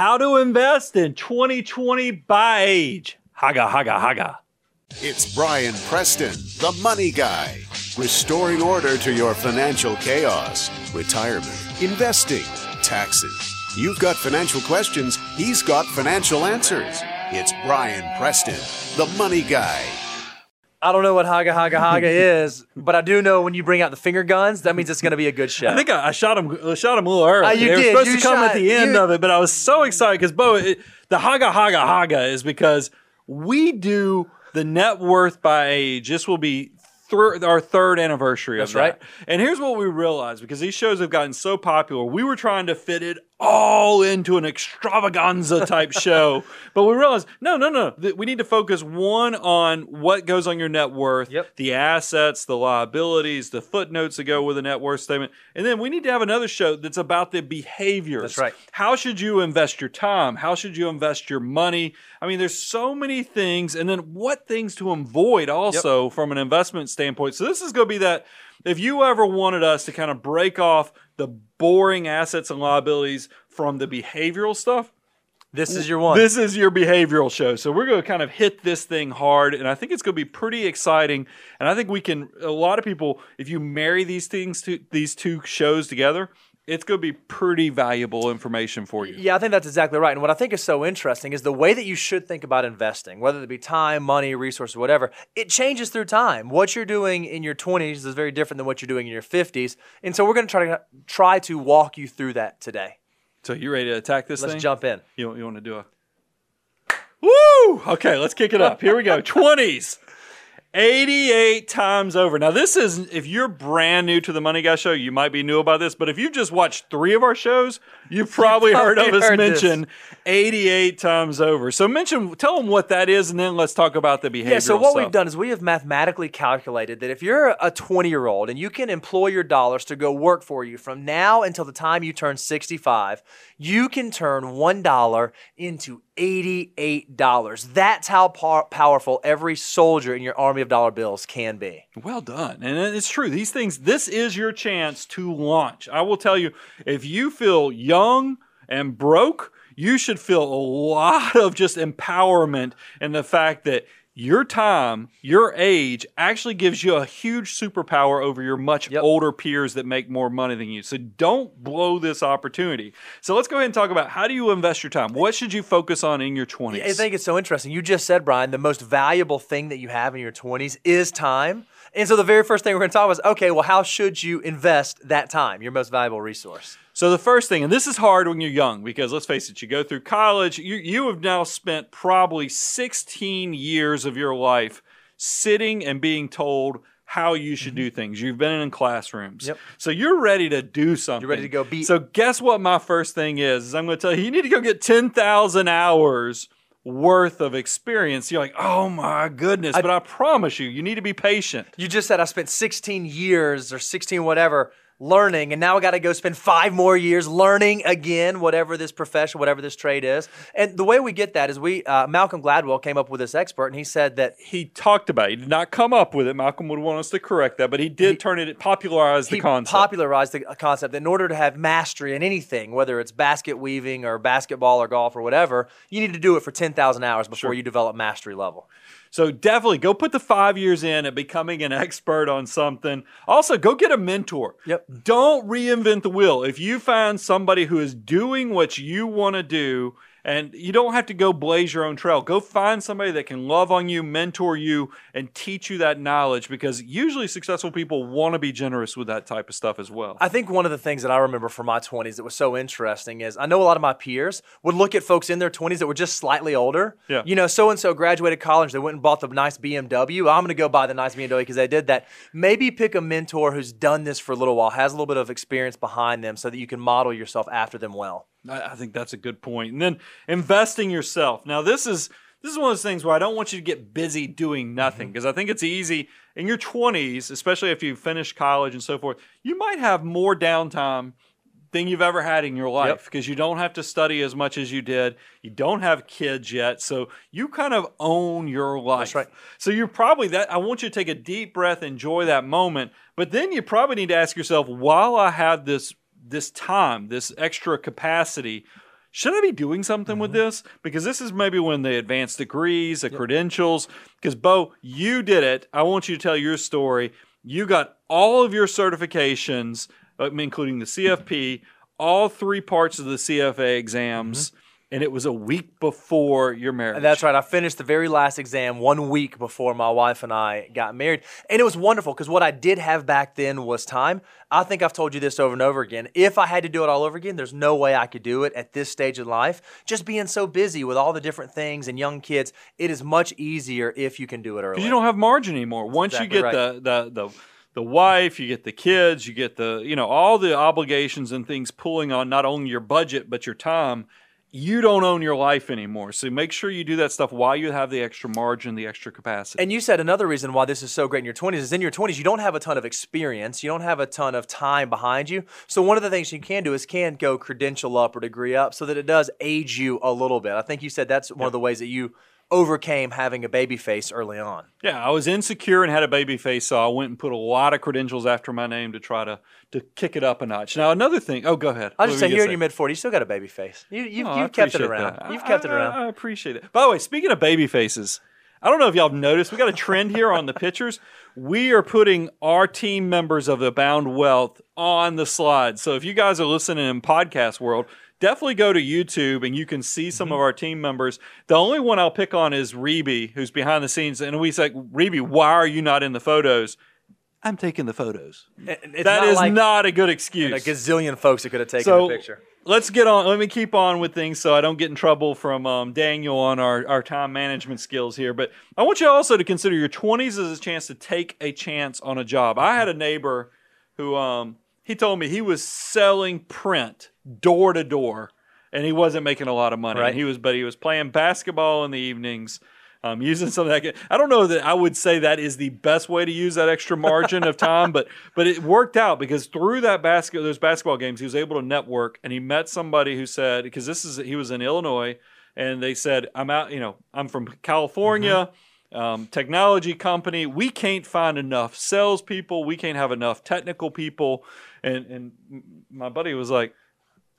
How to invest in 2020 by age. Haga, haga, haga. It's Brian Preston, the money guy, restoring order to your financial chaos, retirement, investing, taxes. You've got financial questions, he's got financial answers. It's Brian Preston, the money guy. I don't know what Haga Haga Haga is, but I do know when you bring out the finger guns, that means it's going to be a good show. I think I, I shot him. I shot him a little early. Uh, you they were did. supposed You to come shot- at the end you- of it, but I was so excited because Bo, it, the haga haga haga is because we do the net worth by age. This will be our third anniversary. That's of that. right. And here's what we realized because these shows have gotten so popular, we were trying to fit it all into an extravaganza type show, but we realized no, no, no. We need to focus one on what goes on your net worth, Yep. the assets, the liabilities, the footnotes that go with a net worth statement, and then we need to have another show that's about the behaviors. That's right. How should you invest your time? How should you invest your money? I mean, there's so many things, and then what things to avoid also from an investment standpoint. So this is going to be that. If you ever wanted us to kind of break off the boring assets and liabilities from the behavioral stuff, this is your one. this is your behavioral show. So we're going to kind of hit this thing hard, and I think it's going to be pretty exciting. And I think we can. A lot of people, if you marry these things to these two shows together, it's going to be pretty valuable information for you. Yeah, I think that's exactly right. And what I think is so interesting is the way that you should think about investing, whether it be time, money, resources, whatever, it changes through time. What you're doing in your 20s is very different than what you're doing in your 50s. And so we're going to try to try to walk you through that today. So you ready to attack this Let's thing? jump in. You, you want to do a woo? Okay, let's kick it up. Here we go. Twenties. 88 times over. Now, this is, if you're brand new to the Money Guy Show, you might be new about this, but if you've just watched three of our shows, you've probably, heard of probably us heard this. mention 88 times over. So, mention, tell them what that is, and then let's talk about the behavior. Yeah, so what stuff. we've done is we have mathematically calculated that if you're a 20 year old and you can employ your dollars to go work for you from now until the time you turn 65, you can turn $1 into $88. That's how pow- powerful every soldier in your army of dollar bills can be. Well done. And it's true. These things, this is your chance to launch. I will tell you, if you feel young and broke, you should feel a lot of just empowerment in the fact that your time, your age actually gives you a huge superpower over your much Yep. older peers that make more money than you. So don't blow this opportunity. So let's go ahead and talk about how do you invest your time? What should you focus on in your 20s? I think it's so interesting. You just said, Brian, the most valuable thing that you have in your 20s is time. And so the very first thing we're going to talk about is okay, well, how should you invest that time, your most valuable resource? So the first thing, and this is hard when you're young because let's face it, you go through college, you, you have now spent probably 16 years of your life sitting and being told how you should do things. You've been in classrooms. Mm-hmm. Yep. So you're ready to do something. You're ready to go beat- So guess what my first thing is? is I'm going to tell you, you need to go get 10,000 hours worth of experience. You're like, oh my goodness. but I promise you, you need to be patient. You just said I spent 16 years or 16 whatever learning, and now I got to go spend five more years learning again, whatever this profession, whatever this trade is. And the way we get that is we, uh, Malcolm Gladwell came up with this expert, and he said that he talked about it. He did not come up with it. Malcolm would want us to correct that, but he did turn it, popularize the concept. popularized the concept that in order to have mastery in anything, whether it's basket weaving or basketball or golf or whatever, you need to do it for 10,000 hours before you develop mastery level. So definitely go put the five years in at becoming an expert on something. Also, go get a mentor. Yep. Don't reinvent the wheel. If you find somebody who is doing what you want to do, and you don't have to go blaze your own trail. Go find somebody that can love on you, mentor you, and teach you that knowledge because usually successful people want to be generous with that type of stuff as well. I think one of the things that I remember from my 20s that was so interesting is I know a lot of my peers would look at folks in their 20s that were just slightly older. Yeah. You know, so and so graduated college, they went and bought the nice BMW. I'm going to go buy the nice BMW because they did that. Maybe pick a mentor who's done this for a little while, has a little bit of experience behind them so that you can model yourself after them well. I, I think that's a good point. And then investing yourself. Now this is this is one of those things where I don't want you to get busy doing mm-hmm. nothing because I think it's easy in your 20s, especially if you finish college and so forth. You might have more downtime than you've ever had in your life Yep. because you don't have to study as much as you did. You don't have kids yet, so you kind of own your life. That's right. So you're probably that. I want you to take a deep breath, enjoy that moment, but then you probably need to ask yourself, while I have this this time, this extra capacity, should I be doing something with this? Because this is maybe when the advanced degrees, the credentials. Because Bo, you did it. I want you to tell your story. You got all of your certifications, uh, including the CFP, all three parts of the CFA exams, and it was a week before your marriage. That's right. I finished the very last exam one week before my wife and I got married. And it was wonderful because what I did have back then was time. I think I've told you this over and over again. If I had to do it all over again, there's no way I could do it at this stage of life. Just being so busy with all the different things and young kids, it is much easier if you can do it early. because you don't have margin anymore. Once exactly you get the, the the the wife, you get the kids, you get the you know all the obligations and things pulling on not only your budget but your time. You don't own your life anymore. So make sure you do that stuff while you have the extra margin, the extra capacity. And you said another reason why this is so great in your 20s is in your 20s, you don't have a ton of experience. You don't have a ton of time behind you. So, one of the things you can do is can go credential up or degree up so that it does age you a little bit. I think you said that's one of the ways that you overcame having a baby face early on. Yeah, I was insecure and had a baby face, so I went and put a lot of credentials after my name to try to to kick it up a notch. Now another thing. Oh, go ahead. I'll just say, you here gonna in your mid 40s, you still got a baby face. You, you've, Oh, you've kept it around. that. You've kept it I- around. I, I appreciate it. By the way, speaking of baby faces, I don't know if y'all have noticed, we got a trend here on the pictures. We are putting our team members of Abound Wealth on the slide. So if you guys are listening in podcast world, definitely go to YouTube and you can see some Mm-hmm. of our team members. The only one I'll pick on is Reby, who's behind the scenes. And we say, Reby, why are you not in the photos? I'm taking the photos. And it's That not is like not a good excuse. a gazillion folks that could have taken So the picture. let's get on. Let me keep on with things so I don't get in trouble from um, Daniel on our, our time management skills here. But I want you also to consider your 20s as a chance to take a chance on a job. I had a neighbor who um, he told me he was selling print door to door, and he wasn't making a lot of money. Right. And he was, but he was playing basketball in the evenings. Um, using some of that, I don't know that I would say that is the best way to use that extra margin of time, but but it worked out because through that basket, those basketball games, he was able to network, and he met somebody who said because this is he was in Illinois, and they said I'm out, you know, I'm from California, um, technology company, we can't find enough salespeople, we can't have enough technical people, and and my buddy was like.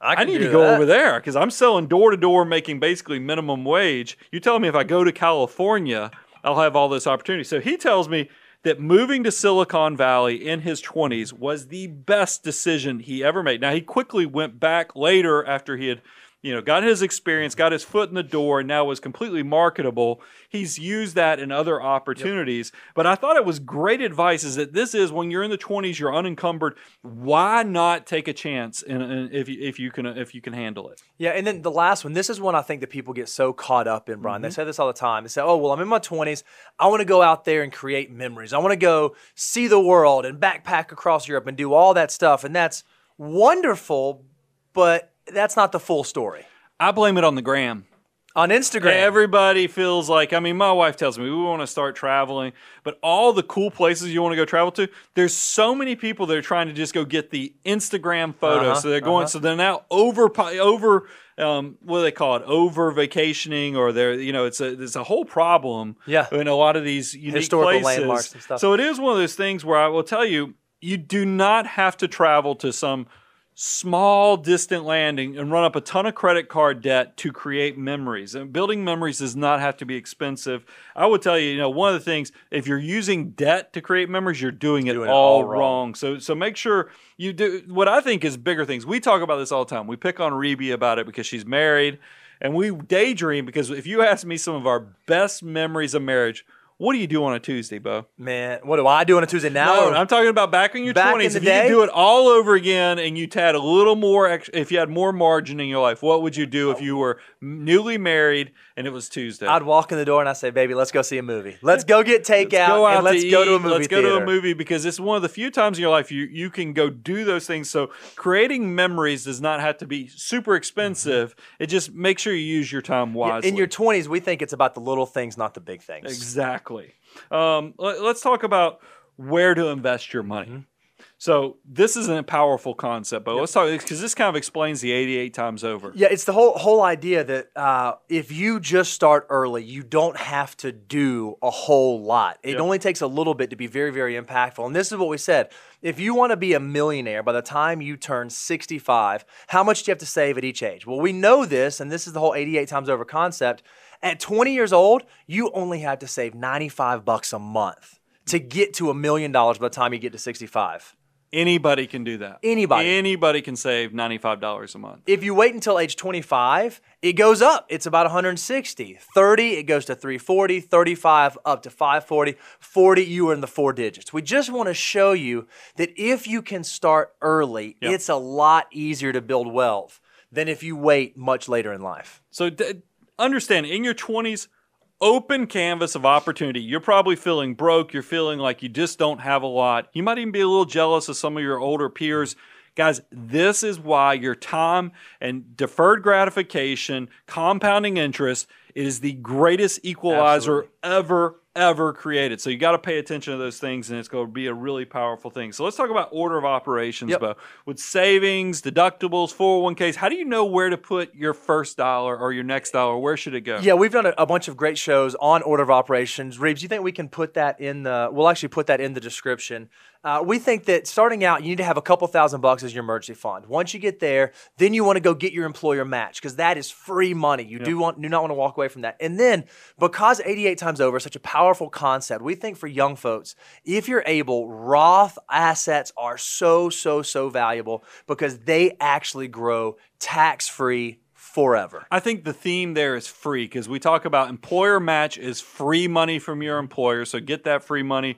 I can need to go that. over there because I'm selling door to door, making basically minimum wage. You tell me if I go to California, I'll have all this opportunity. So he tells me that moving to Silicon Valley in his 20s was the best decision he ever made. Now he quickly went back later after he had, you know, got his experience, mm-hmm. got his foot in the door, and now was completely marketable. He's used that in other opportunities. But I thought it was great advice. Is that this is when you're in the 20s, you're unencumbered. Why not take a chance? And, and if you if you can if you can handle it. Yeah, and then the last one, this is one I think that people get so caught up in, Brian. They mm-hmm. say this all the time. They say, oh, well, I'm in my 20s. I want to go out there and create memories. I want to go see the world and backpack across Europe and do all that stuff. And that's wonderful, but that's not the full story. I blame it on the gram. On Instagram, Everybody feels like, I mean, my wife tells me we want to start traveling, but all the cool places you want to go travel to, there's so many people that are trying to just go get the Instagram photo. Uh-huh, so they're going, uh-huh. so they're now over, over, um, what do they call it? Over vacationing, or they're, you know, it's a, it's a whole problem. Yeah. In a lot of these unique Historical places. landmarks and stuff. So it is one of those things where I will tell you, you do not have to travel to some small distant landing and run up a ton of credit card debt to create memories and building memories does not have to be expensive i would tell you you know one of the things if you're using debt to create memories you're doing it, Doing it all, all wrong. wrong. so so make sure you do what i think is bigger things we talk about this all the time we pick on rebe about it because she's married and we daydream because if you ask me some of our best memories of marriage what do you do on a tuesday bo man, what do I do on a Tuesday now? no, I'm talking about back in your Back in twenties. the If you day? could do it all over again, and you had a little more, if you had more margin in your life, what would you do if you were newly married and it was Tuesday? I'd walk in the door and I say, baby, let's go see a movie. Let's go get takeout go out and let's to go to a movie Let's go to a movie because it's one of the few times in your life you you can go do those things. So creating memories does not have to be super expensive. Mm-hmm. It just make sure you use your time wisely. In your 20s, we think it's about the little things, not the big things. Exactly. Um, let, us talk about where to invest your money. Mm-hmm. So this isn't a powerful concept, but let's talk because this kind of explains the 88 times over. Yeah, it's the whole whole idea that uh, if you just start early, you don't have to do a whole lot. It Yep. only takes a little bit to be very, very impactful. And this is what we said: if you want to be a millionaire by the time you turn 65, how much do you have to save at each age? Well, we know this, and this is the whole 88 times over concept. At 20 years old, you only have to save 95 bucks a month to get to a million dollars by the time you get to 65. Anybody can do that. Anybody. Anybody can save $95 a month. If you wait until age 25, it goes up. It's about 160. 30, it goes to 340. 35, up to 540. 40, you are in the four digits. We just want to show you that if you can start early, Yep. it's a lot easier to build wealth than if you wait much later in life. So d- understand in your 20s, open canvas of opportunity. You're probably feeling broke. You're feeling like you just don't have a lot. You might even be a little jealous of some of your older peers. Guys, this is why your time and deferred gratification, compounding interest, is the greatest equalizer Absolutely. ever, ever created. So you got to pay attention to those things, and it's going to be a really powerful thing. So let's talk about order of operations, Yep. Bo. With savings, deductibles, 401ks, how do you know where to put your first dollar or your next dollar? Where should it go? Yeah, we've done a, a bunch of great shows on order of operations. Reeves, you think we can put that in the? We'll actually put that in the description. Uh, we think that starting out, you need to have a couple thousand bucks as your emergency fund. Once you get there, then you want to go get your employer match because that is free money. You do want do not want to walk away from that. And then because 88 times over is such a powerful concept, we think for young folks, if you're able, Roth assets are so so so valuable because they actually grow tax free forever. I think the theme there is free because we talk about employer match is free money from your employer. So get that free money.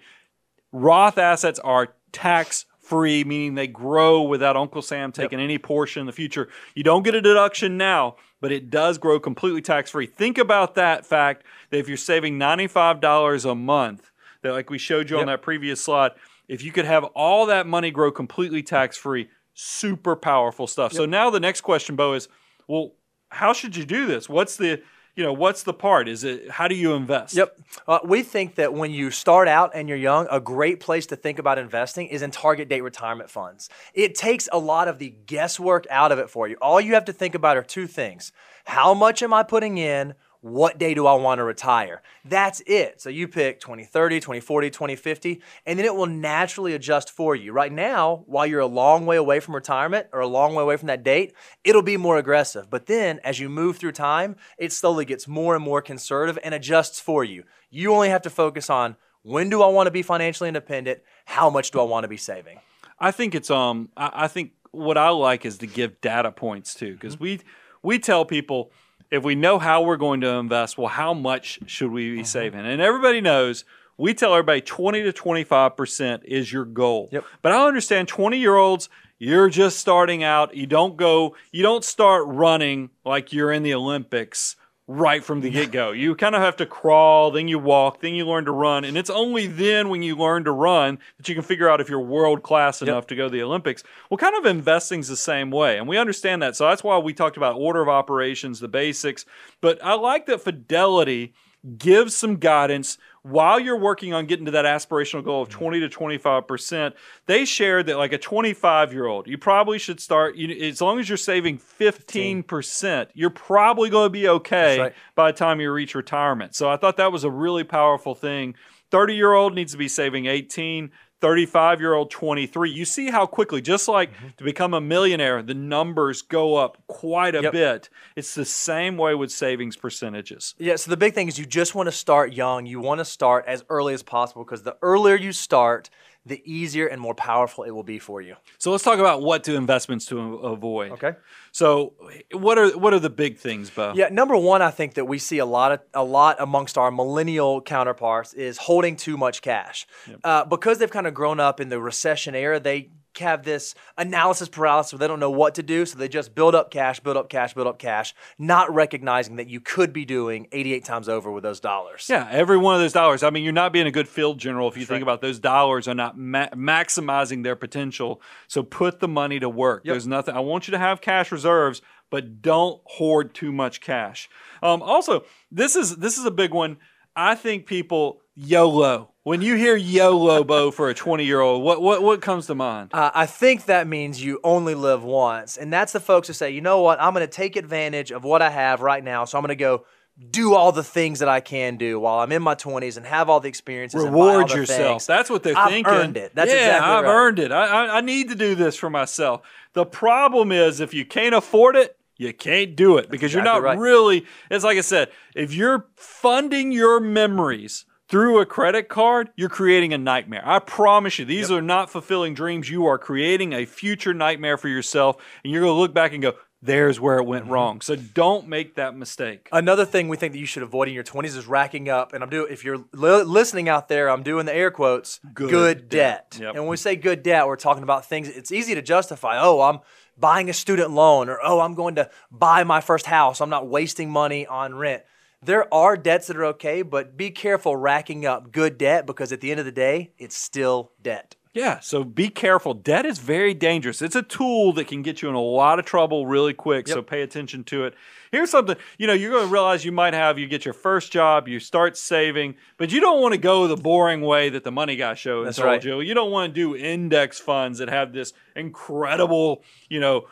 Roth assets are tax free, meaning they grow without Uncle Sam taking any portion in the future. You don't get a deduction now, but it does grow completely tax free. Think about that fact that if you're saving $95 a month, that like we showed you on that previous slide, if you could have all that money grow completely tax free, super powerful stuff. So now the next question, Bo, is well, how should you do this? What's the you know, what's the part? Is it how do you invest? Yep. Uh, we think that when you start out and you're young, a great place to think about investing is in target date retirement funds. It takes a lot of the guesswork out of it for you. All you have to think about are two things How much am I putting in? What day do I want to retire? That's it. So you pick 2030, 2040, 2050, and then it will naturally adjust for you. Right now, while you're a long way away from retirement or a long way away from that date, it'll be more aggressive. But then as you move through time, it slowly gets more and more conservative and adjusts for you. You only have to focus on when do I want to be financially independent? How much do I want to be saving? I think it's um I, I think what I like is to give data points too because we we tell people if we know how we're going to invest, well, how much should we be mm-hmm. saving? And everybody knows we tell everybody 20 to 25 percent is your goal. Yep. But I understand 20 year olds. You're just starting out. You don't go. You don't start running like you're in the Olympics right from the get go. You kind of have to crawl, then you walk, then you learn to run. And it's only then when you learn to run that you can figure out if you're world class enough to go to the Olympics. Well, kind of investing's the same way. And we understand that. So that's why we talked about order of operations, the basics. But I like that Fidelity gives some guidance while you're working on getting to that aspirational goal of mm-hmm. 20 to 25%. They shared that like a 25 year old, you probably should start, you, as long as you're saving 15%, you're probably going to be okay right. by the time you reach retirement. So I thought that was a really powerful thing. 30 year old needs to be saving 18. 35 year old 23 you see how quickly just like mm-hmm. to become a millionaire the numbers go up quite a Yep. bit it's the same way with savings percentages Yeah, so the big thing is you just want to start young. You want to start as early as possible because the earlier you start, the easier and more powerful it will be for you. so let's talk about what to investments to avoid Okay. so what are what are the big things bo Yeah, number one, I think that we see a lot of a lot amongst our millennial counterparts is holding too much cash uh, because they've kind of grown up in the recession era. They have this analysis paralysis where they don't know what to do, so they just build up cash, build up cash, build up cash, not recognizing that you could be doing 88 times over with those dollars. Yeah, every one of those dollars. I mean, you're not being a good field general if you think about those dollars are not ma- maximizing their potential. So put the money to work. There's nothing. I want you to have cash reserves, but don't hoard too much cash. Um, also, this is this is a big one. I think people YOLO. When you hear YOLO, Bo, for a 20 year old, what, what, what comes to mind? Uh, I think that means you only live once. And that's the folks who say, you know what, I'm going to take advantage of what I have right now. So I'm going to go do all the things that I can do while I'm in my 20s and have all the experiences. Reward the yourself. things. That's what they're I've thinking. earned it. That's yeah, exactly I've right. earned it. I, I, I need to do this for myself. The problem is if you can't afford it, you can't do it because you're not right. really. It's like I said, if you're funding your memories through a credit card, you're creating a nightmare. I promise you, these are not fulfilling dreams. You are creating a future nightmare for yourself, and you're going to look back and go, "There's where it Mm-hmm. went wrong." So don't make that mistake. Another thing we think that you should avoid in your 20s is racking up. And I'm doing, if you're li- listening out there, I'm doing the air quotes, Good debt. debt. Yep. And when we say good debt, we're talking about things, it's easy to justify. Oh, I'm buying a student loan, or oh, I'm going to buy my first house. I'm not wasting money on rent. There are debts that are okay, but be careful racking up good debt because at the end of the day, it's still debt. Yeah, so be careful. Debt is very dangerous. It's a tool that can get you in a lot of trouble really quick, so pay attention to it. Here's something, you know, you're going to realize you might have you get your first job, you start saving, but you don't want to go the boring way that the money guy show That's told right. you. You don't want to do index funds that have this incredible, you know,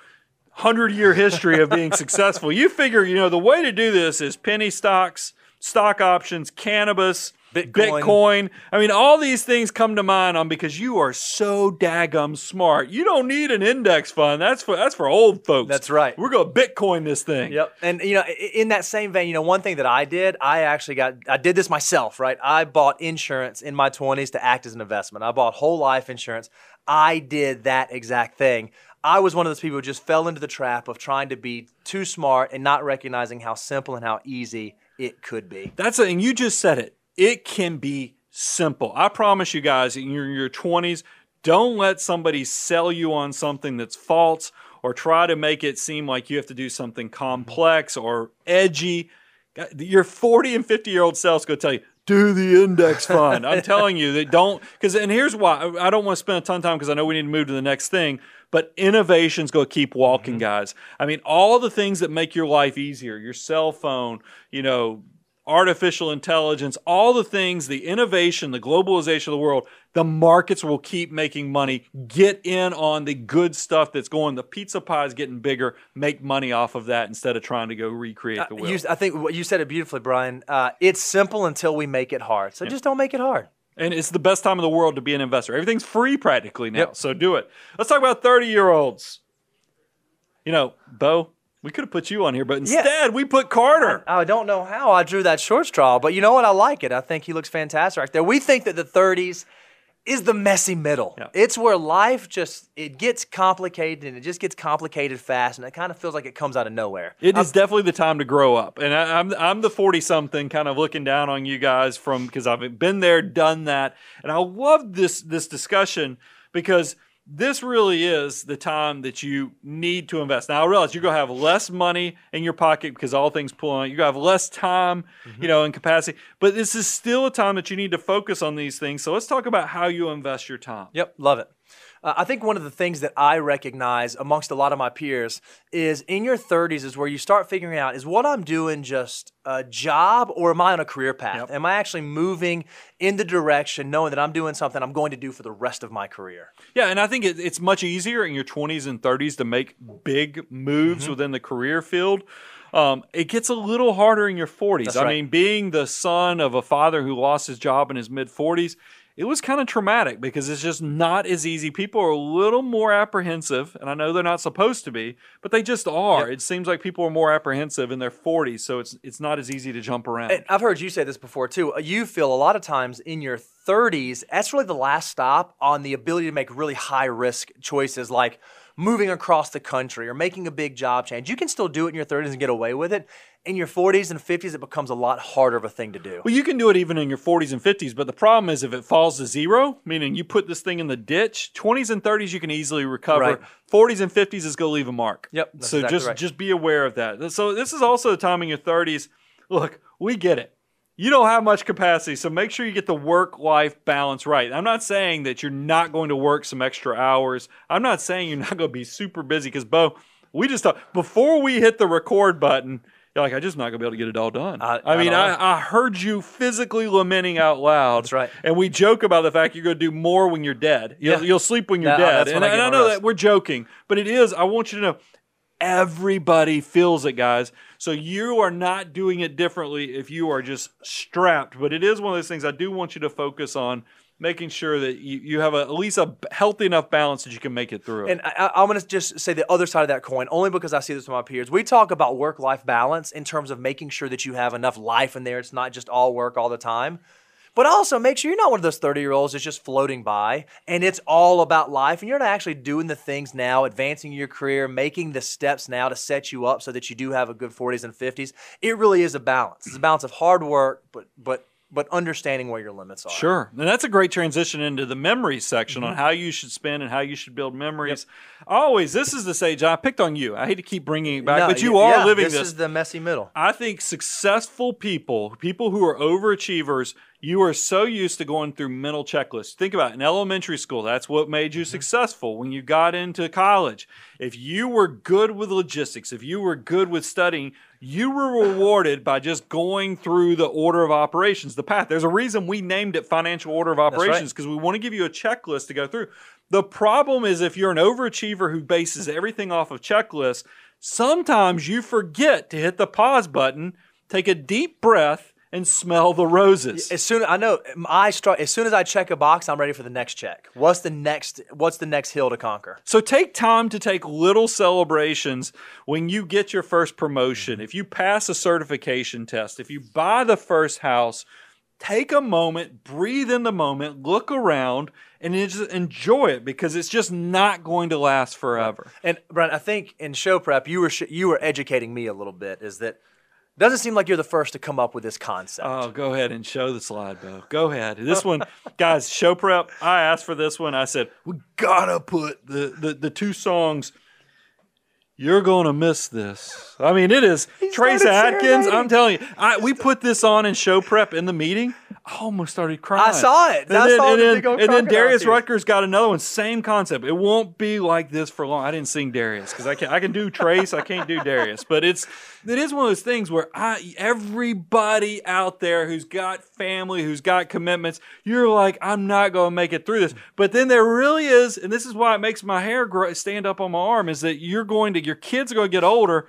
hundred year history of being successful. You figure, you know, the way to do this is penny stocks, stock options, cannabis, Bitcoin. Bitcoin. I mean, all these things come to mind on because you are so daggum smart. You don't need an index fund. That's for that's for old folks. That's right. We're gonna Bitcoin this thing. Yep. And you know, in that same vein, you know, one thing that I did, I actually got I did this myself, right? I bought insurance in my 20s to act as an investment. I bought whole life insurance. I did that exact thing. I was one of those people who just fell into the trap of trying to be too smart and not recognizing how simple and how easy it could be. That's a, and you just said it. It can be simple. I promise you guys, in your, your 20s, don't let somebody sell you on something that's false or try to make it seem like you have to do something complex or edgy. Your 40 and 50 year old going to tell you, do the index fund. I'm telling you that don't, because, and here's why I don't want to spend a ton of time because I know we need to move to the next thing, but innovation's going to keep walking, guys. I mean, all the things that make your life easier, your cell phone, you know, artificial intelligence, all the things, the innovation, the globalization of the world, the markets will keep making money. Get in on the good stuff that's going. The pizza pie is getting bigger. Make money off of that instead of trying to go recreate the wheel. You, I think you said it beautifully, Brian. Uh, it's simple until we make it hard. So just don't make it hard. And it's the best time in the world to be an investor. Everything's free practically now. Yep. So do it. Let's talk about 30 year olds. You know, Bo, we could have put you on here, but instead we put Carter. I don't know how I drew that short straw, but you know what? I like it. I think he looks fantastic right there. We think that the 30s is the messy middle. Yeah. It's where life just it gets complicated and it just gets complicated fast and it kind of feels like it comes out of nowhere. It is definitely the time to grow up, and I, I'm I'm the forty something, kind of looking down on you guys from because I've been there, done that, and I love this this discussion because this really is the time that you need to invest. Now I realize you're gonna have less money in your pocket because all things pull on. You're gonna have less time, you mm-hmm. know, and capacity, but this is still a time that you need to focus on these things. So let's talk about how you invest your time. Yep, love it. Uh, I think one of the things that I recognize amongst a lot of my peers is in your 30s is where you start figuring out is what I'm doing just a job or am I on a career path? Yep. Am I actually moving in the direction knowing that I'm doing something I'm going to do for the rest of my career? Yeah, and I think it, it's much easier in your 20s and 30s to make big moves Mm-hmm. within the career field. Um, it gets a little harder in your 40s. That's I right. mean, being the son of a father who lost his job in his mid 40s, it was kind of traumatic because it's just not as easy. People are a little more apprehensive, and I know they're not supposed to be, but they just are. Yep. It seems like people are more apprehensive in their 40s, so it's it's not as easy to jump around. And I've heard you say this before too. Uh, you feel a lot of times in your 30s, that's really the last stop on the ability to make really high risk choices like moving across the country or making a big job change. You can still do it in your 30s and get away with it. In your 40s and 50s, it becomes a lot harder of a thing to do. Well, you can do it even in your 40s and 50s, but the problem is if it falls to zero, meaning you put this thing in the ditch, 20s and 30s you can easily recover. Right. 40s and 50s is going to leave a mark. Yep, So exactly just right. just be aware of that. So this is also the time in your 30s. Look, we get it. You don't have much capacity, so make sure you get the work-life balance right. I'm not saying that you're not going to work some extra hours. I'm not saying you're not going to be super busy because Bo, we just thought before we hit the record button, You're like, I just not gonna be able to get it all done. I- I, mean. I, I heard you physically lamenting out loud. That's right. And we joke about the fact you're gonna do more when you're dead. You'll, Yeah. you'll sleep when you're Yeah, dead. And, when I and I know rest. that we're joking, but it is. I want you to know everybody feels it, guys. So you are not doing it differently if you are just strapped. But it is one of those things I do want you to focus on. Making sure that you, you have a, at least a healthy enough balance that you can make it through. And I, I'm going to just say the other side of that coin, only because I see this with my peers. We talk about work life balance in terms of making sure that you have enough life in there. It's not just all work all the time. But also make sure you're not one of those 30 year olds that's just floating by and it's all about life and you're not actually doing the things now, advancing your career, making the steps now to set you up so that you do have a good 40s and 50s. It really is a balance. It's a balance of hard work, but but but understanding where your limits are. Sure. And that's a great transition into the memories section Mm-hmm. on how you should spend and how you should build memories. Always, this is the stage. I picked on you. I hate to keep bringing it back, No, but you y- are yeah, living this. this. is the messy middle. I think successful people, people who are overachievers, you are so used to going through mental checklists. Think about it. in elementary school, that's what made Mm-hmm. you successful when you got into college. If you were good with logistics, if you were good with studying, you were rewarded by just going through the order of operations, the path. There's a reason we named it financial order of operations because we want to give you a checklist to go through. The problem is if you're an overachiever who bases everything off of checklists, sometimes you forget to hit the pause button, take a deep breath, and smell the roses. As soon I know I start as soon as I check a box, I'm ready for the next check. What's the next what's the next hill to conquer? So take time to take little celebrations when you get your first promotion. Mm-hmm. If you pass a certification test, if you buy the first house, take a moment, breathe in the moment, look around, and just enjoy it because it's just not going to last forever. And Brian, I think in show prep you were sh- you were educating me a little bit. Is that doesn't seem like you're the first to come up with this concept. Oh, go ahead and show the slide, Bo. Go ahead. This one, guys, show prep. I asked for this one. I said, we gotta put the the, the two songs. You're gonna miss this. I mean, it is Trace started Adkins. I'm telling you, I, we put this on in show prep in the meeting. I almost started crying. I saw it. And I then, saw and the then, and then Darius tears. Rucker got another one. Same concept. It won't be like this for long. I didn't sing Darius because I can I can do Trace. I can't do Darius. But it's it is one of those things where I everybody out there who's got family, who's got commitments, you're like, I'm not going to make it through this. But then there really is, and this is why it makes my hair grow, stand up on my arm, is that you're going to your kids are going to get older,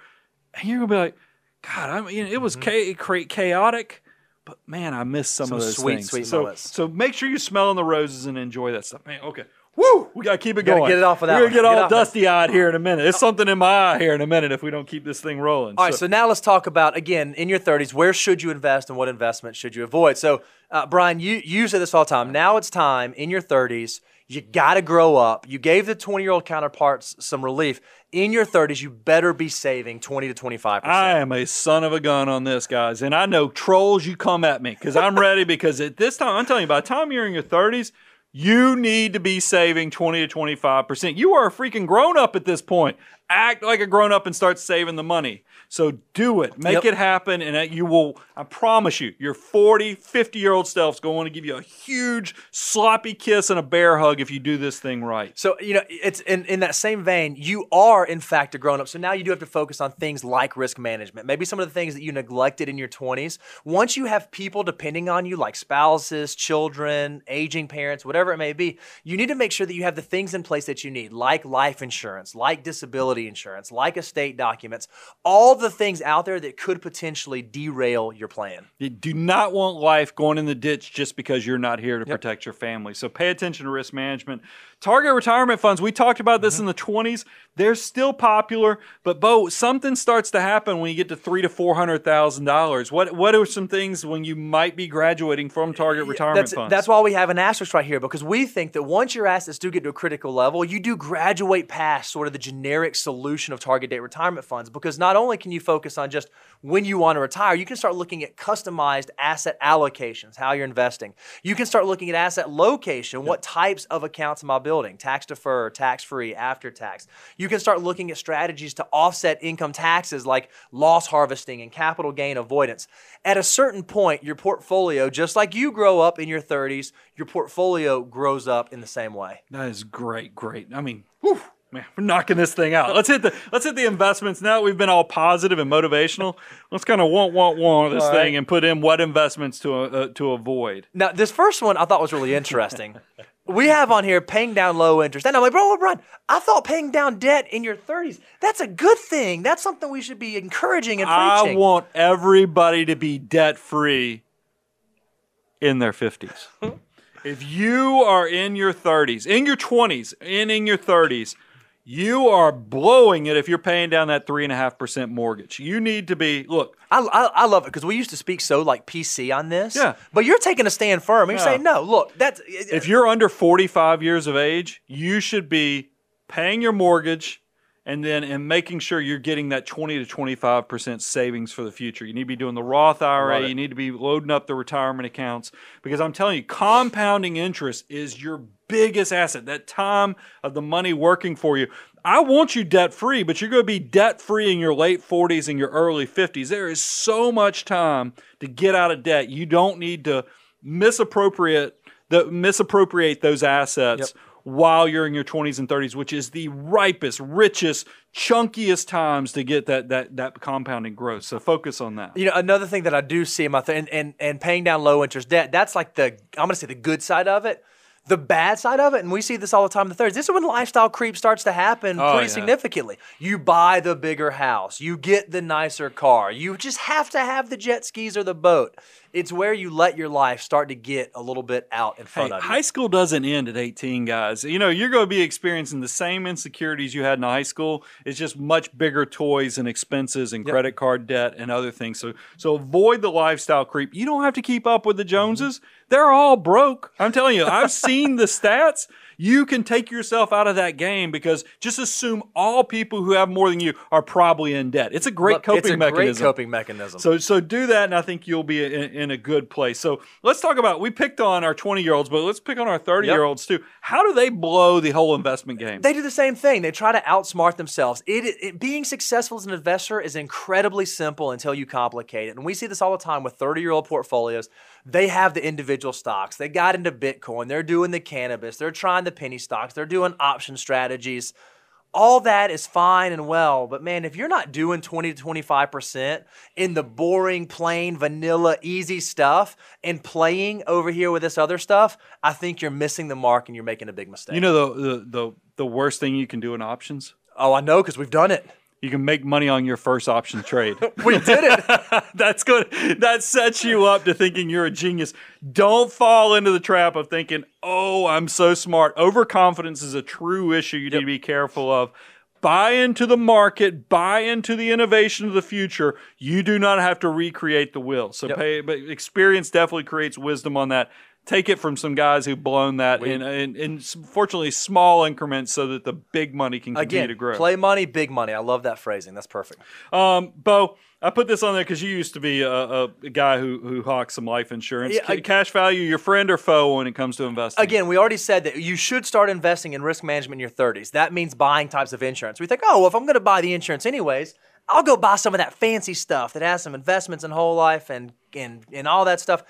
and you're going to be like, God, I mean, it was cha- chaotic. But man, I miss some, Some of those sweet, things. sweet so, moments. so make sure you're smelling the roses and enjoy that stuff. Man, okay. Woo! We gotta keep it Gotta going. get it off of that We're gonna get, Get all dusty eyed here in a minute. It's something in my eye here in a minute if we don't keep this thing rolling. All right, so now let's talk about again in your 30s. Where should you invest and what investment should you avoid? So, uh, Brian, you you say this all the time. Now it's time in your 30s. You got to grow up. You gave the 20 year old counterparts some relief. In your 30s, you better be saving 20 to 25 percent. I am a son of a gun on this, guys. And I know trolls, you come at me because I'm ready. because at this time, I'm telling you, by the time you're in your 30s, you need to be saving 20 to 25%. You are a freaking grown up at this point. Act like a grown up and start saving the money. So do it. Make Yep. it happen. And you will, I promise you, your 40, 50 year old self's going to give you a huge sloppy kiss and a bear hug if you do this thing right. So, you know, it's in, in that same vein, you are in fact a grown up. So now you do have to focus on things like risk management. Maybe some of the things that you neglected in your 20s. Once you have people depending on you, like spouses, children, aging parents, whatever it may be, you need to make sure that you have the things in place that you need, like life insurance, like disability insurance, like estate documents, all the things out there that could potentially derail your plan. You do not want life going in the ditch just because you're not here to protect your family. So pay attention to risk management. Target retirement funds, we talked about this mm-hmm. in the 20s. They're still popular, but Bo, something starts to happen when you get to three to four hundred thousand dollars. What what are some things when you might be graduating from target retirement that's, funds? That's why we have an asterisk right here because we think that once your assets do get to a critical level, you do graduate past sort of the generic solution of target date retirement funds because not only can you focus on just when you want to retire, you can start looking at customized asset allocations, how you're investing. You can start looking at asset location, what types of accounts am I building? Tax deferred, tax free, after tax. You can start looking at strategies to offset income taxes like loss harvesting and capital gain avoidance. At a certain point, your portfolio, just like you grow up in your 30s, your portfolio grows up in the same way. that is great, great. I mean, whew, Man, we're knocking this thing out. Let's hit the let's hit the investments. Now that we've been all positive and motivational, let's kind of want want want this All thing right. and put in what investments to uh, to avoid. Now, this first one I thought was really interesting. we have on here paying down low interest. And I'm like, bro, Brian, I thought paying down debt in your 30s, that's a good thing. That's something we should be encouraging and preaching. I want everybody to be debt free in their 50s. if you are in your 30s, in your 20s, and in your 30s, you are blowing it if you're paying down that 3.5% mortgage. You need to be, look, I, I, I love it because we used to speak so like PC on this. Yeah. But you're taking a stand firm. You're Yeah. saying, no, look, that's. if you're under 45 years of age, you should be paying your mortgage and then and making sure you're getting that 20 to 25% savings for the future. You need to be doing the Roth IRA, you need to be loading up the retirement accounts because I'm telling you compounding interest is your biggest asset. That time of the money working for you. I want you debt free, but you're going to be debt free in your late 40s and your early 50s. There is so much time to get out of debt. You don't need to misappropriate the misappropriate those assets while you're in your 20s and 30s, which is the ripest, richest, chunkiest times to get that that that compounding growth. So focus on that. You know, another thing that I do see in my th- and, and and paying down low interest debt, that's like the I'm gonna say the good side of it. The bad side of it, and we see this all the time in the thirds. This is when lifestyle creep starts to happen Oh, pretty yeah. significantly. You buy the bigger house, you get the nicer car, you just have to have the jet skis or the boat. It's where you let your life start to get a little bit out in Hey, front of you. high school doesn't end at 18, guys. You know, you're going to be experiencing the same insecurities you had in high school. It's just much bigger toys and expenses and credit card debt and other things. So, so avoid the lifestyle creep. You don't have to keep up with the mm-hmm. Joneses. They're all broke. I'm telling you, I've seen the stats. You can take yourself out of that game because just assume all people who have more than you are probably in debt. It's a great Look, coping it's a mechanism. great coping mechanism. So so do that, and I think you'll be in, in a good place. So let's talk about. We picked on our twenty year olds, but let's pick on our thirty year olds too. How do they blow the whole investment game? They do the same thing. They try to outsmart themselves. It, it being successful as an investor is incredibly simple until you complicate it. And we see this all the time with 30-year-old portfolios. They have the individual stocks. They got into Bitcoin. They're doing the cannabis. They're trying the penny stocks. They're doing option strategies. All that is fine and well, but man, if you're not doing 20 to 25% in the boring, plain, vanilla, easy stuff and playing over here with this other stuff, I think you're missing the mark and you're making a big mistake. you know the, the the the worst thing you can do in options. Oh, I know because we've done it. You can make money on your first option trade. We did it. That's good. That sets you up to thinking you're a genius. Don't fall into the trap of thinking, "Oh, I'm so smart." Overconfidence is a true issue you need to be careful of. Buy into the market, buy into the innovation of the future. You do not have to recreate the wheel. So Yep. pay but experience definitely creates wisdom on that. Take it from some guys who've blown that in, in, in fortunately small increments so that the big money can continue Again, to grow. play money, big money. I love that phrasing. That's perfect. Um, Bo, I put this on there because you used to be a, a, a guy who who hawks some life insurance. Yeah, I- cash value, your friend or foe when it comes to investing? Again, we already said that you should start investing in risk management in your 30s. That means buying types of insurance. We think, oh, well, if I'm going to buy the insurance anyways, I'll go buy some of that fancy stuff that has some investments in whole life and and and all that stuff.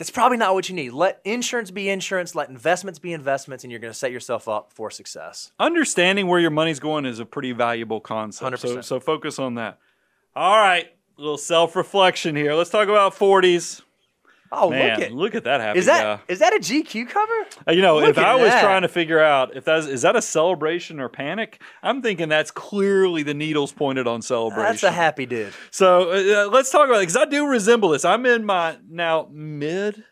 That's probably not what you need. Let insurance be insurance. Let investments be investments, and you're going to set yourself up for success. Understanding where your money's going is a pretty valuable concept. So 100%. so focus on that. All right, a little self reflection here. Let's talk about forties. Oh, Man, look at look at that happy is that is guy. that a GQ cover? Uh, You know, Look if I was that. trying to figure out if that's is that a celebration or panic, I'm thinking that's clearly the needles pointed on celebration. That's a happy dude. So uh, uh, let's talk about it because I do resemble this. I'm in my now mid.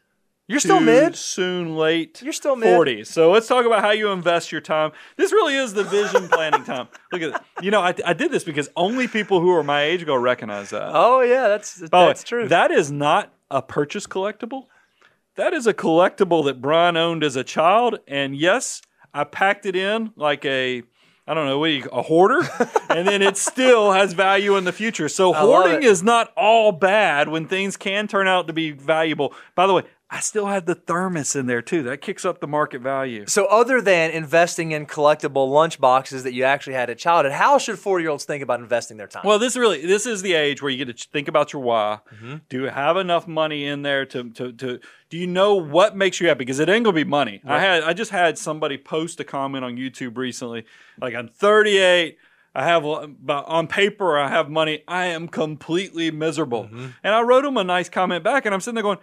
You're still mid. soon late. You're still mid. 40s. So let's talk about how you invest your time. This really is the vision planning time. Look at it. You know, I, I did this because only people who are my age go recognize that. Oh yeah, that's By the way, that's true. That is not a purchase collectible. That is a collectible that Brian owned as a child. And yes, I packed it in like a, I don't know, you, a hoarder, and then it still has value in the future. So I hoarding is not all bad when things can turn out to be valuable. By the way, I still had the thermos in there too. That kicks up the market value. So, other than investing in collectible lunch boxes that you actually had at childhood, how should four year olds think about investing their time? Well, this really this is the age where you get to think about your why. Mm-hmm. Do you have enough money in there to to to do you know what makes you happy? Because it ain't gonna be money. I had I just had somebody post a comment on YouTube recently, like I'm 38. I have but on paper I have money. I am completely miserable, Mm-hmm. and I wrote him a nice comment back, and I'm sitting there going,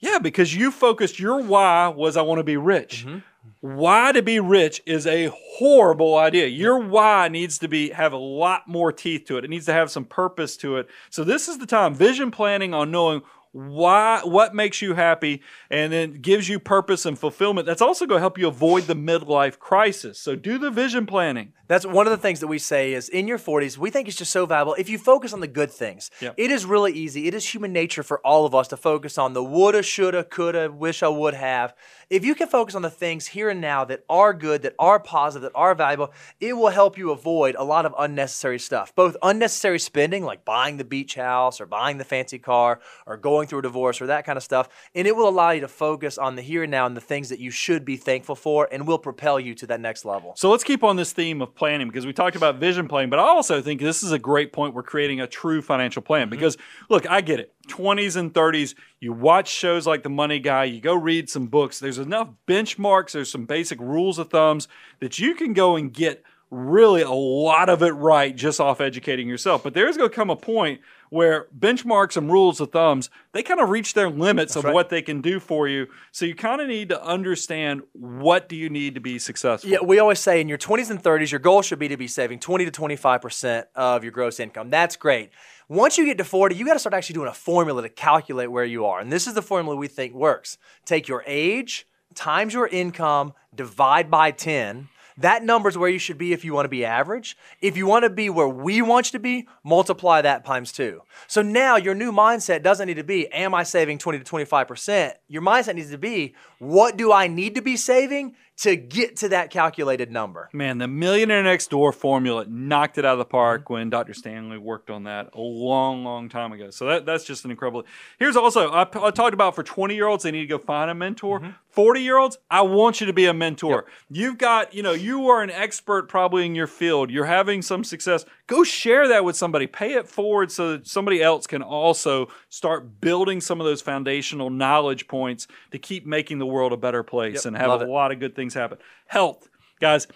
yeah, because you focused your why was I want to be rich. Mm-hmm. Why to be rich is a horrible idea. Your why needs to be have a lot more teeth to it. It needs to have some purpose to it. So this is the time vision planning on knowing why what makes you happy and then gives you purpose and fulfillment. That's also going to help you avoid the midlife crisis. So do the vision planning. That's one of the things that we say is in your 40s, we think it's just so valuable. If you focus on the good things, Yep. it is really easy. It is human nature for all of us to focus on the woulda, shoulda, coulda, wish I would have. If you can focus on the things here and now that are good, that are positive, that are valuable, it will help you avoid a lot of unnecessary stuff. Both unnecessary spending, like buying the beach house or buying the fancy car or going through a divorce or that kind of stuff, and it will allow you to focus on the here and now and the things that you should be thankful for and will propel you to that next level. So let's keep on this theme of planning because we talked about vision planning, but I also think this is a great point. We're creating a true financial plan mm-hmm. because look, I get it. 20s and 30s, you watch shows like The Money Guy, you go read some books. There's enough benchmarks, there's some basic rules of thumbs that you can go and get really a lot of it right just off educating yourself. But there's going to come a point where benchmarks and rules of thumbs, they kind of reach their limits of right. what they can do for you. So you kind of need to understand what do you need to be successful. Yeah, we always say in your 20s and 30s, your goal should be to be saving 20 to 25% of your gross income. That's great. Once you get to 40, you got to start actually doing a formula to calculate where you are. And this is the formula we think works. Take your age times your income, divide by 10. That number is where you should be if you want to be average. If you want to be where we want you to be, multiply that times two. So now your new mindset doesn't need to be, am I saving 20 to 25%? Your mindset needs to be, what do I need to be saving to get to that calculated number? Man, the Millionaire Next Door formula knocked it out of the park when Dr. Stanley worked on that a long, long time ago. So that, that's just an incredible. Here's also, I, I talked about for 20 year olds, they need to go find a mentor. Mm-hmm. 40 year olds, I want you to be a mentor. You've got, you know, you are an expert probably in your field. You're having some success. Go share that with somebody. Pay it forward so that somebody else can also start building some of those foundational knowledge points to keep making the world a better place Yep, and have love a it. lot of good things happen. Health, guys.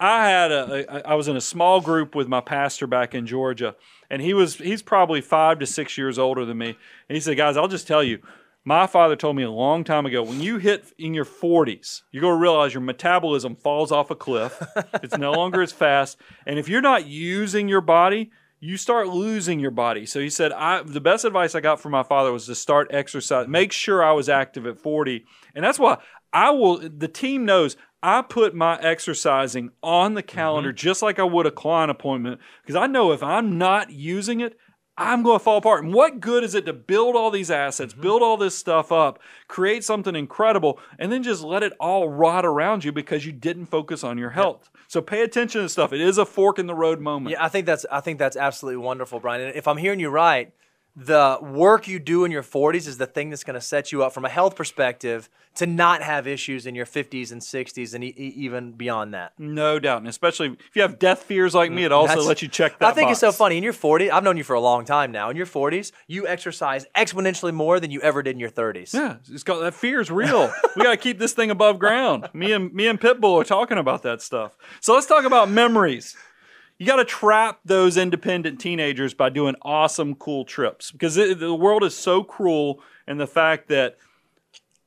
I had a, a I was in a small group with my pastor back in Georgia, and he was he's probably five to six years older than me. And he said, "Guys, I'll just tell you, my father told me a long time ago, when you hit in your 40s, you're going to realize your metabolism falls off a cliff. it's no longer as fast, and if you're not using your body." You start losing your body. So he said, I, the best advice I got from my father was to start exercise. Make sure I was active at 40. And that's why I will, the team knows I put my exercising on the mm-hmm. calendar just like I would a client appointment because I know if I'm not using it, I'm going to fall apart. And what good is it to build all these assets, mm-hmm. build all this stuff up, create something incredible, and then just let it all rot around you because you didn't focus on your health? So pay attention to stuff. It is a fork in the road moment. Yeah, I think that's I think that's absolutely wonderful, Brian. And if I'm hearing you right, the work you do in your 40s is the thing that's going to set you up from a health perspective to not have issues in your 50s and 60s and e- even beyond that. No doubt. And especially if you have death fears like me, it mm, also That's- lets you check that I think it's so funny. In your 40s, I've known you for a long time now. In your 40s, you exercise exponentially more than you ever did in your 30s. Yeah, it's got that fear is real. we got to keep this thing above ground. Me and me and Pitbull are talking about that stuff. So let's talk about memories. You got to trap those independent teenagers by doing awesome, cool trips because it, the world is so cruel, and the fact that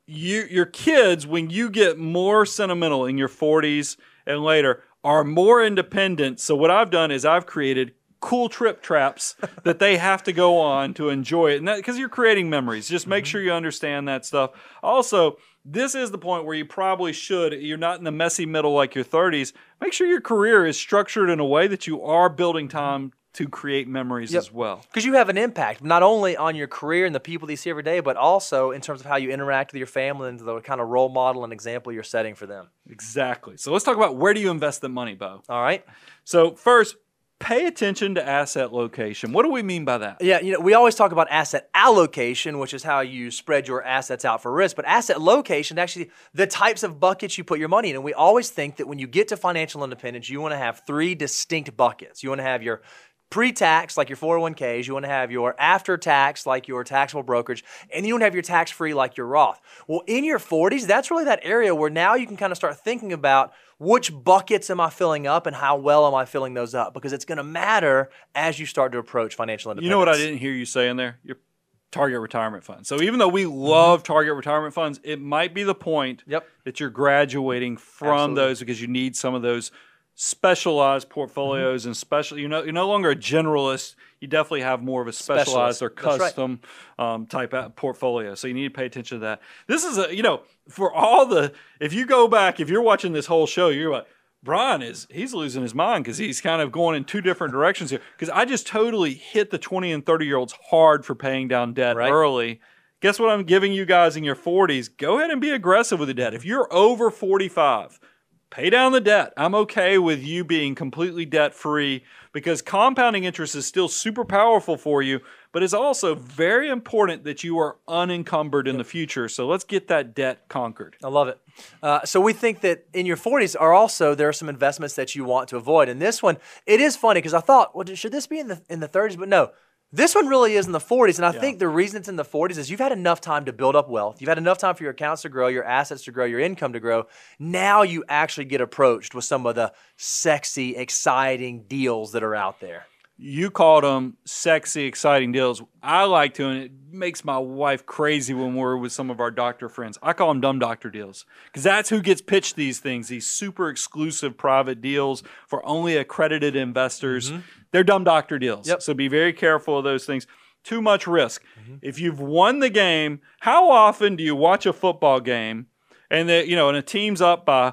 you your kids when you get more sentimental in your 40s and later are more independent. So what i've done is i've created cool trip traps that they have to go on to enjoy it and because you're creating memories. Just make mm-hmm. sure you understand that stuff. Also this is the point where you probably should you're not in the messy middle like your 30s make sure your career is structured in a way that you are building mm-hmm. time to create memories as well. Because you have an impact not only on your career and the people that you see every day, but also in terms of how you interact with your family and the kind of role model and example you're setting for them. exactly. So let's talk about where do you invest the money bo? All right. So first, pay attention to asset location. What do we mean by that? Yeah, you know, we always talk about asset allocation, which is how you spread your assets out for risk, but asset location actually the types of buckets you put your money in. And we always think that when you get to financial independence, you want to have three distinct buckets. You want to have your pre-tax like your 401ks you want to have your after tax like your taxable brokerage and you want to have your tax free like your roth well in your 40s that's really that area where now you can kind of start thinking about which buckets am i filling up and how well am i filling those up because it's going to matter as you start to approach financial independence You know what I didn't hear you say in there? Your target retirement fund. So even though we love mm-hmm. target retirement funds, it might be the point Yep. that you're graduating from Absolutely. those because you need some of those specialized portfolios Mm-hmm. and special. You know, you're no longer a generalist. You definitely have more of a specialized Specialist. or That's right. custom um, type of portfolio. So you need to pay attention to that. This is a you know for all the if you go back if you're watching this whole show, you're like. Brian is he's losing his mind because he's kind of going in two different directions here. Because I just totally hit the 20 and 30 year olds hard for paying down debt Right. early. Guess what I'm giving you guys in your 40s? Go ahead and be aggressive with the debt. If you're over 45, pay down the debt. I'm okay with you being completely debt free because compounding interest is still super powerful for you, but it's also very important that you are unencumbered in the future. So let's get that debt conquered. I love it. Uh, so we think that in your 40s are also there are some investments that you want to avoid. And this one, it is funny because I thought, well, should this be in the in the 30s? But no, this one really is in the 40s. And I think the reason it's in the 40s is you've had enough time to build up wealth. You've had enough time for your accounts to grow, your assets to grow, your income to grow. Now you actually get approached with some of the sexy, exciting deals that are out there. You called them sexy, exciting deals. I like to, and it makes my wife crazy when we're with some of our doctor friends. I call them dumb doctor deals because that's who gets pitched these things, these super exclusive private deals for only accredited investors. Mm-hmm. They're dumb doctor deals. Yep. So be very careful of those things. Too much risk. Mm-hmm. If you've won the game, how often do you watch a football game and that you know, and a team's up by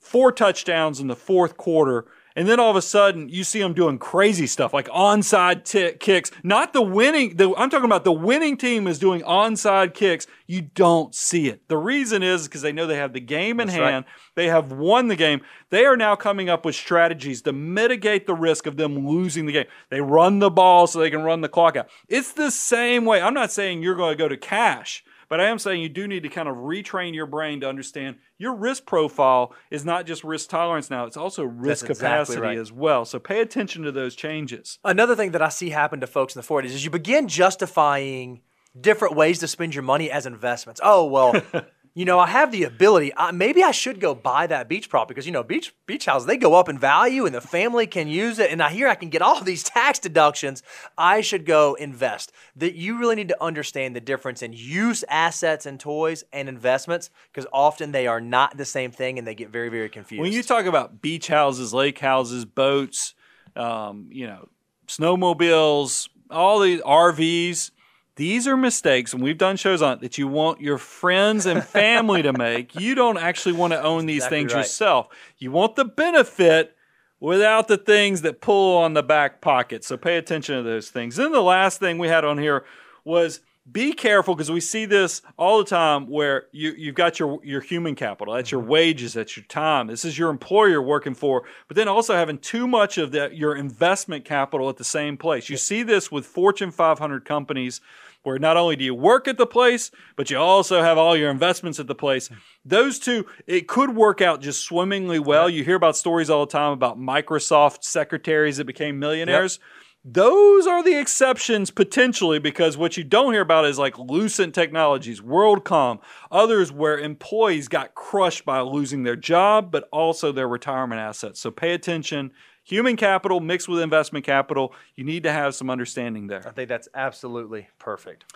four touchdowns in the fourth quarter. And then all of a sudden, you see them doing crazy stuff like onside ti kicks. Not the winning. The, I'm talking about the winning team is doing onside kicks. You don't see it. The reason is because they know they have the game in That's right. hand. They have won the game. They are now coming up with strategies to mitigate the risk of them losing the game. They run the ball so they can run the clock out. It's the same way. I'm not saying you're going to go to cash. But I am saying you do need to kind of retrain your brain to understand your risk profile is not just risk tolerance now, it's also risk That's exactly capacity right. as well. So pay attention to those changes. Another thing that I see happen to folks in the 40s is you begin justifying different ways to spend your money as investments. Oh, well, you know, I have the ability. I, maybe I should go buy that beach property because, you know, beach beach houses, they go up in value and the family can use it. And I hear I can get all these tax deductions. I should go invest. That you really need to understand the difference in use assets and toys and investments because often they are not the same thing and they get very, very confused. When you talk about beach houses, lake houses, boats, um, you know, snowmobiles, all these RVs, these are mistakes, and we've done shows on it that you want your friends and family to make. You don't actually want to own these exactly things right. yourself. You want the benefit without the things that pull on the back pocket. So pay attention to those things. Then the last thing we had on here was be careful because we see this all the time where you, you've got your, your human capital, that's your mm-hmm. wages, that's your time. This is your employer working for, but then also having too much of that your investment capital at the same place. You see this with Fortune 500 companies where not only do you work at the place, but you also have all your investments at the place. Those two, it could work out just swimmingly well. You hear about stories all the time about Microsoft secretaries that became millionaires. Those are the exceptions potentially because what you don't hear about is like Lucent Technologies, WorldCom, others where employees got crushed by losing their job, but also their retirement assets. So pay attention. Human capital mixed with investment capital, you need to have some understanding there. I think that's absolutely perfect.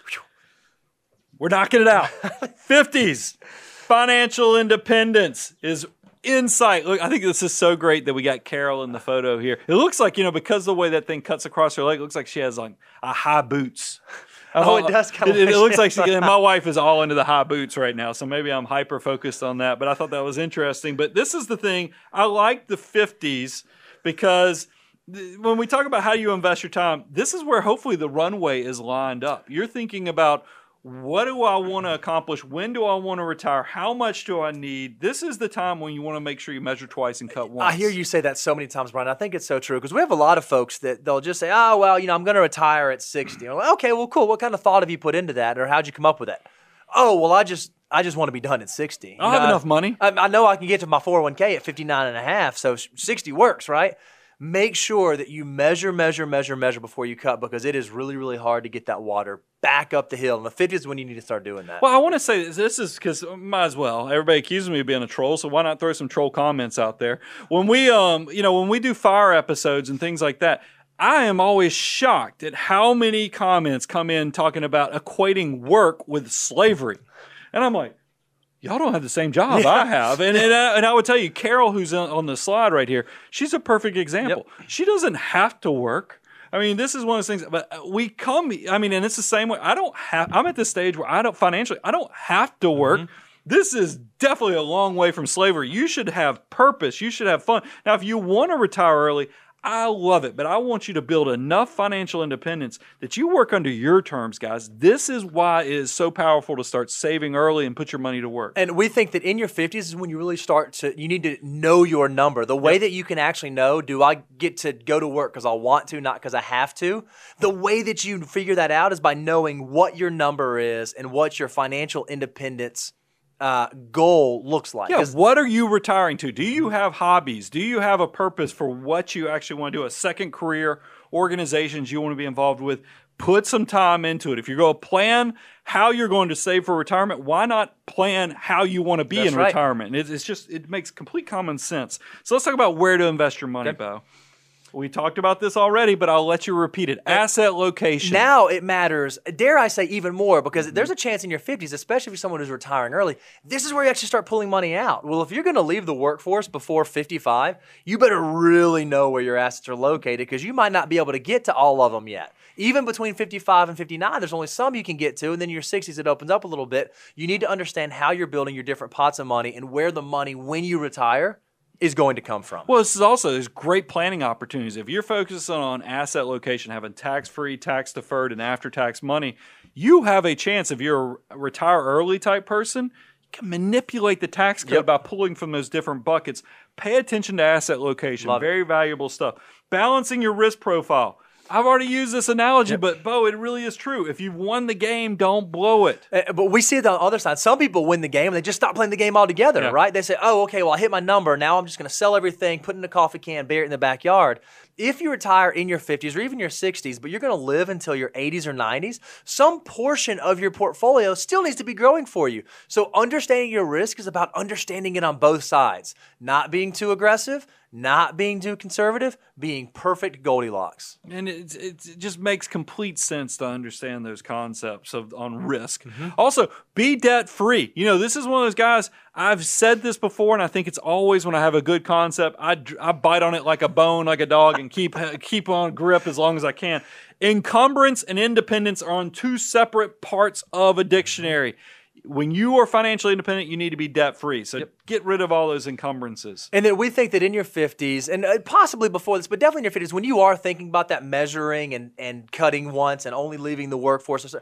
We're knocking it out. 50s. Financial independence is insight. Look, I think this is so great that we got Carol in the photo here. It looks like, you know, because of the way that thing cuts across her leg, it looks like she has like a high boots. Oh, it uh, does kinda It, it looks like she, my wife is all into the high boots right now, so maybe I'm hyper focused on that. But I thought that was interesting. But this is the thing I like the 50s because when we talk about how you invest your time, this is where hopefully the runway is lined up. You're thinking about what do I want to accomplish? When do I want to retire? How much do I need? This is the time when you want to make sure you measure twice and cut once. I hear you say that so many times, Brian. I think it's so true because we have a lot of folks that they'll just say, "Oh, well, you know, I'm going to retire at 60." Like, okay, well, cool. What kind of thought have you put into that, or how'd you come up with that? Oh, well, I just I just want to be done at 60. You I have enough money. I, I know I can get to my 401k at 59 and a half, so 60 works, right? Make sure that you measure, measure, measure, measure before you cut because it is really, really hard to get that water back up the hill. And the 50 is when you need to start doing that. Well, I want to say this, this is because might as well. Everybody accuses me of being a troll, so why not throw some troll comments out there? When we, um, you know, when we do fire episodes and things like that, I am always shocked at how many comments come in talking about equating work with slavery, and I'm like. Y'all don't have the same job I have, and and I, and I would tell you, Carol, who's on, on the slide right here, she's a perfect example. She doesn't have to work. I mean, this is one of those things. But uh, we come. I mean, and it's the same way. I don't have. I'm at this stage where I don't financially. I don't have to mm-hmm. work. This is definitely a long way from slavery. You should have purpose. You should have fun. Now, if you want to retire early, I love it, but I want you to build enough financial independence that you work under your terms, guys. This is why it is so powerful to start saving early and put your money to work. And we think that in your 50s is when you really start to, you need to know your number. The way that you can actually know, do I get to go to work because I want to, not because I have to? The way that you figure that out is by knowing what your number is and what your financial independence uh, goal looks like. Yeah, what are you retiring to? Do you have hobbies? Do you have a purpose for what you actually want to do? A second career, organizations you want to be involved with? Put some time into it. If you're going to plan how you're going to save for retirement, why not plan how you want to be That's in right. retirement? It's, it's just it makes complete common sense. So let's talk about where to invest your money, Bo. We talked about this already, but I'll let you repeat it. Asset location. Now it matters, dare I say, even more because Mm-hmm. there's a chance in your 50s, especially if you're someone who's retiring early, this is where you actually start pulling money out. Well, if you're going to leave the workforce before 55, you better really know where your assets are located because you might not be able to get to all of them yet. Even between 55 and 59, there's only some you can get to, and then in your 60s, it opens up a little bit. You need to understand how you're building your different pots of money and where the money, when you retire, is going to come from. Well, this is also there's great planning opportunities. If you're focusing on asset location, having tax-free, tax-deferred, and after-tax money, you have a chance. If you're a retire early type person, you can manipulate the tax code Yep. by pulling from those different buckets. Pay attention to asset location. Love it. Very valuable stuff. Balancing your risk profile. I've already used this analogy, but Bo, it really is true. If you've won the game, don't blow it. Uh, But we see it on the other side. Some people win the game and they just stop playing the game altogether, Yeah. right? They say, oh, okay, well, I hit my number. Now I'm just going to sell everything, put it in a coffee can, bury it in the backyard. If you retire in your 50s or even your 60s, but you're going to live until your 80s or 90s, some portion of your portfolio still needs to be growing for you. So understanding your risk is about understanding it on both sides, not being too aggressive, not being too conservative, being perfect Goldilocks. And it, it, it just makes complete sense to understand those concepts of on risk. Mm-hmm. Also, be debt free. You know, this is one of those guys. I've said this before, and I think it's always when I have a good concept, I, I bite on it like a bone, like a dog, and keep keep on grip as long as I can. Encumbrance and independence are on two separate parts of a dictionary. When you are financially independent, you need to be debt free. So get rid of all those encumbrances. And then we think that in your 50s, and uh, possibly before this, but definitely in your 50s, when you are thinking about that measuring and, and cutting once and only leaving the workforce, or so,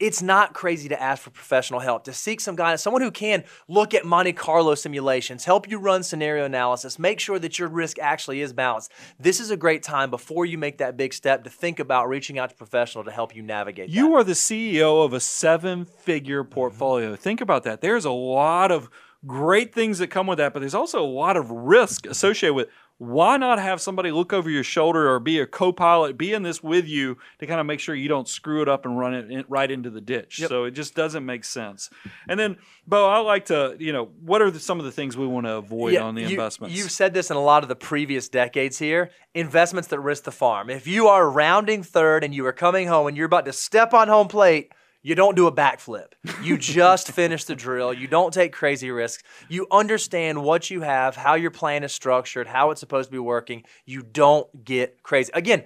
it's not crazy to ask for professional help, to seek some guidance, someone who can look at Monte Carlo simulations, help you run scenario analysis, make sure that your risk actually is balanced. This is a great time before you make that big step to think about reaching out to a professional to help you navigate that. You are the CEO of a seven figure mm-hmm. portfolio. Think about that. There's a lot of great things that come with that, but there's also a lot of risk associated with. Why not have somebody look over your shoulder or be a co-pilot, be in this with you to kind of make sure you don't screw it up and run it in, right into the ditch? So it just doesn't make sense. And then, Bo, I like to, you know, what are the, some of the things we want to avoid on the you- investments? You've said this in a lot of the previous decades here. Investments that risk the farm. If you are rounding third and you are coming home and you're about to step on home plate, you don't do a backflip. You just finish the drill. You don't take crazy risks. You understand what you have, how your plan is structured, how it's supposed to be working. You don't get crazy. Again,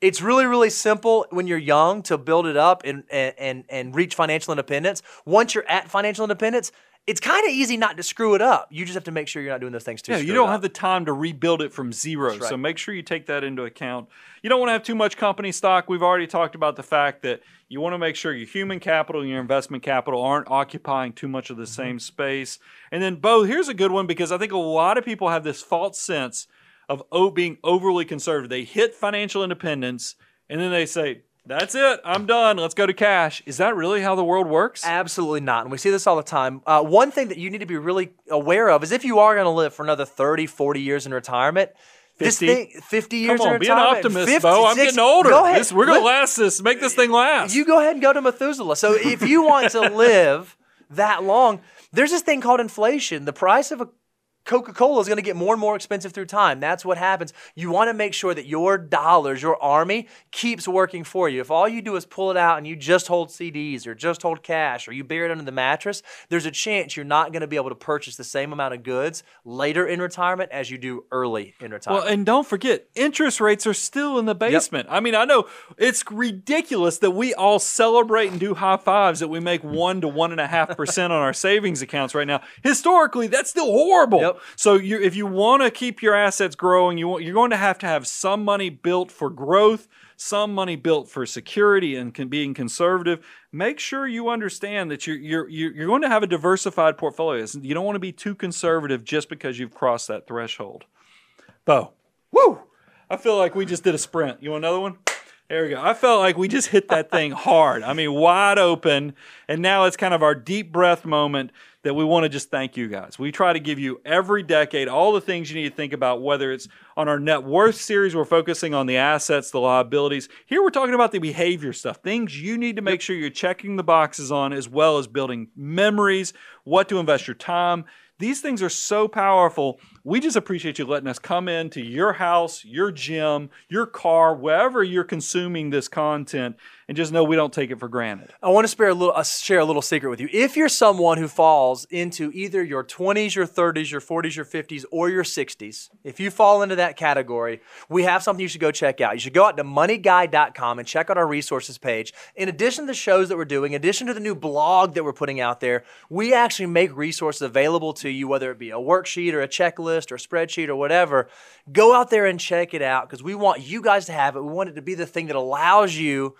it's really, really simple when you're young to build it up and, and, and, reach financial independence. Once you're at financial independence, it's kind of easy not to screw it up. You just have to make sure you're not doing those things too. Yeah, you don't have the time to rebuild it from zero. right. So make sure you take that into account. You don't want to have too much company stock. We've already talked about the fact that you want to make sure your human capital and your investment capital aren't occupying too much of the mm-hmm. same space. And then, Bo, here's a good one because I think a lot of people have this false sense of oh, being overly conservative. They hit financial independence and then they say, that's it. I'm done. Let's go to cash. Is that really how the world works? Absolutely not. And we see this all the time. Uh, one thing that you need to be really aware of is if you are going to live for another 30, 40 years in retirement, 50? this thing, 50 years Come on, be an optimist, 50, Bo. I'm 60 getting older. Go ahead. This- we're going to last this. Make this thing last. You go ahead and go to Methuselah. So if you want to live that long, there's this thing called inflation. The price of a Coca Cola is going to get more and more expensive through time. That's what happens. You want to make sure that your dollars, your army, keeps working for you. If all you do is pull it out and you just hold CDs or just hold cash or you bury it under the mattress, there's a chance you're not going to be able to purchase the same amount of goods later in retirement as you do early in retirement. Well, and don't forget, interest rates are still in the basement. I mean, I know it's ridiculous that we all celebrate and do high fives that we make one to one and a half percent on our savings accounts right now. Historically, that's still horrible. Yep. So, you, if you want to keep your assets growing, you want, you're going to have to have some money built for growth, some money built for security and can, being conservative. Make sure you understand that you're, you're you're you're going to have a diversified portfolio. You don't want to be too conservative just because you've crossed that threshold. Bo. Woo! I feel like we just did a sprint. You want another one? There we go. I felt like we just hit that thing hard. I mean, wide open. And now it's kind of our deep breath moment that we want to just thank you guys. We try to give you every decade all the things you need to think about, whether it's on our net worth series, we're focusing on the assets, the liabilities. Here we're talking about the behavior stuff, things you need to make sure you're checking the boxes on, as well as building memories, what to invest your time. These things are so powerful. We just appreciate you letting us come into your house, your gym, your car, wherever you're consuming this content, and just know we don't take it for granted. I want to spare a little, uh, share a little secret with you. If you're someone who falls into either your 20s, your 30s, your 40s, your 50s, or your 60s, if you fall into that category, we have something you should go check out. You should go out to moneyguy.com and check out our resources page. In addition to the shows that we're doing, in addition to the new blog that we're putting out there, we actually make resources available to you, whether it be a worksheet or a checklist or a spreadsheet or whatever. Go out there and check it out because we want you guys to have it. We want it to be the thing that allows you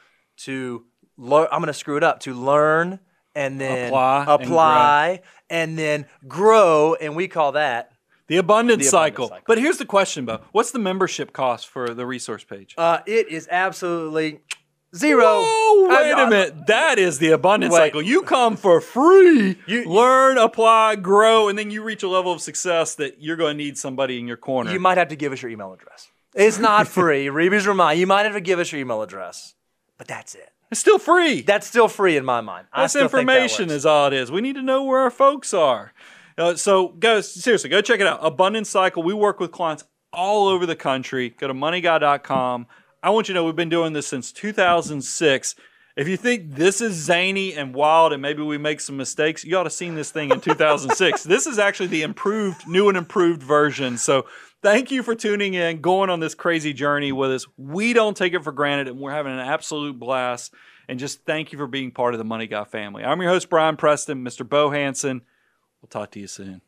to learn. I'm going to screw it up to learn and then Apply and apply and, then grow, and we call that. The abundance, The abundance cycle. cycle. But here's the question, Bo. What's the membership cost for the resource page? Uh, it is absolutely zero. Oh, wait I- a minute. That is the abundance Wait. cycle. You come for free. You- learn, apply, grow, and then you reach a level of success that you're going to need somebody in your corner. You might have to give us your email address. It's not free. Reeves remind you might have to give us your email address, but that's it. it's still free. That's still free in my mind. I That's still think that information is all it is. We need to know where our folks are. Uh, so, guys, seriously, go check it out. Abundance Cycle. We work with clients all over the country. Go to moneyguy.com. I want you to know we've been doing this since 2006. If you think this is zany and wild and maybe we make some mistakes, you ought to have seen this thing in 2006. this is actually the improved, new and improved version. So thank you for tuning in, going on this crazy journey with us. We don't take it for granted and we're having an absolute blast. And just thank you for being part of the Money Guy family. I'm your host, Brian Preston, Mr. Bo Hanson. We'll talk to you soon.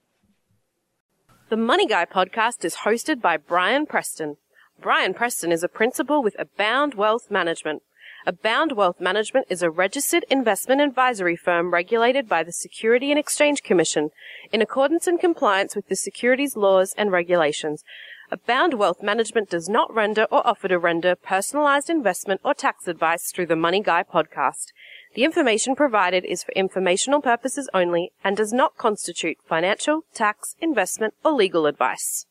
The Money Guy podcast is hosted by Brian Preston. Brian Preston is a principal with Abound Wealth Management. Abound Wealth Management is a registered investment advisory firm regulated by the Security and Exchange Commission in accordance and compliance with the securities laws and regulations. Abound Wealth Management does not render or offer to render personalized investment or tax advice through the Money Guy podcast. The information provided is for informational purposes only and does not constitute financial, tax, investment, or legal advice.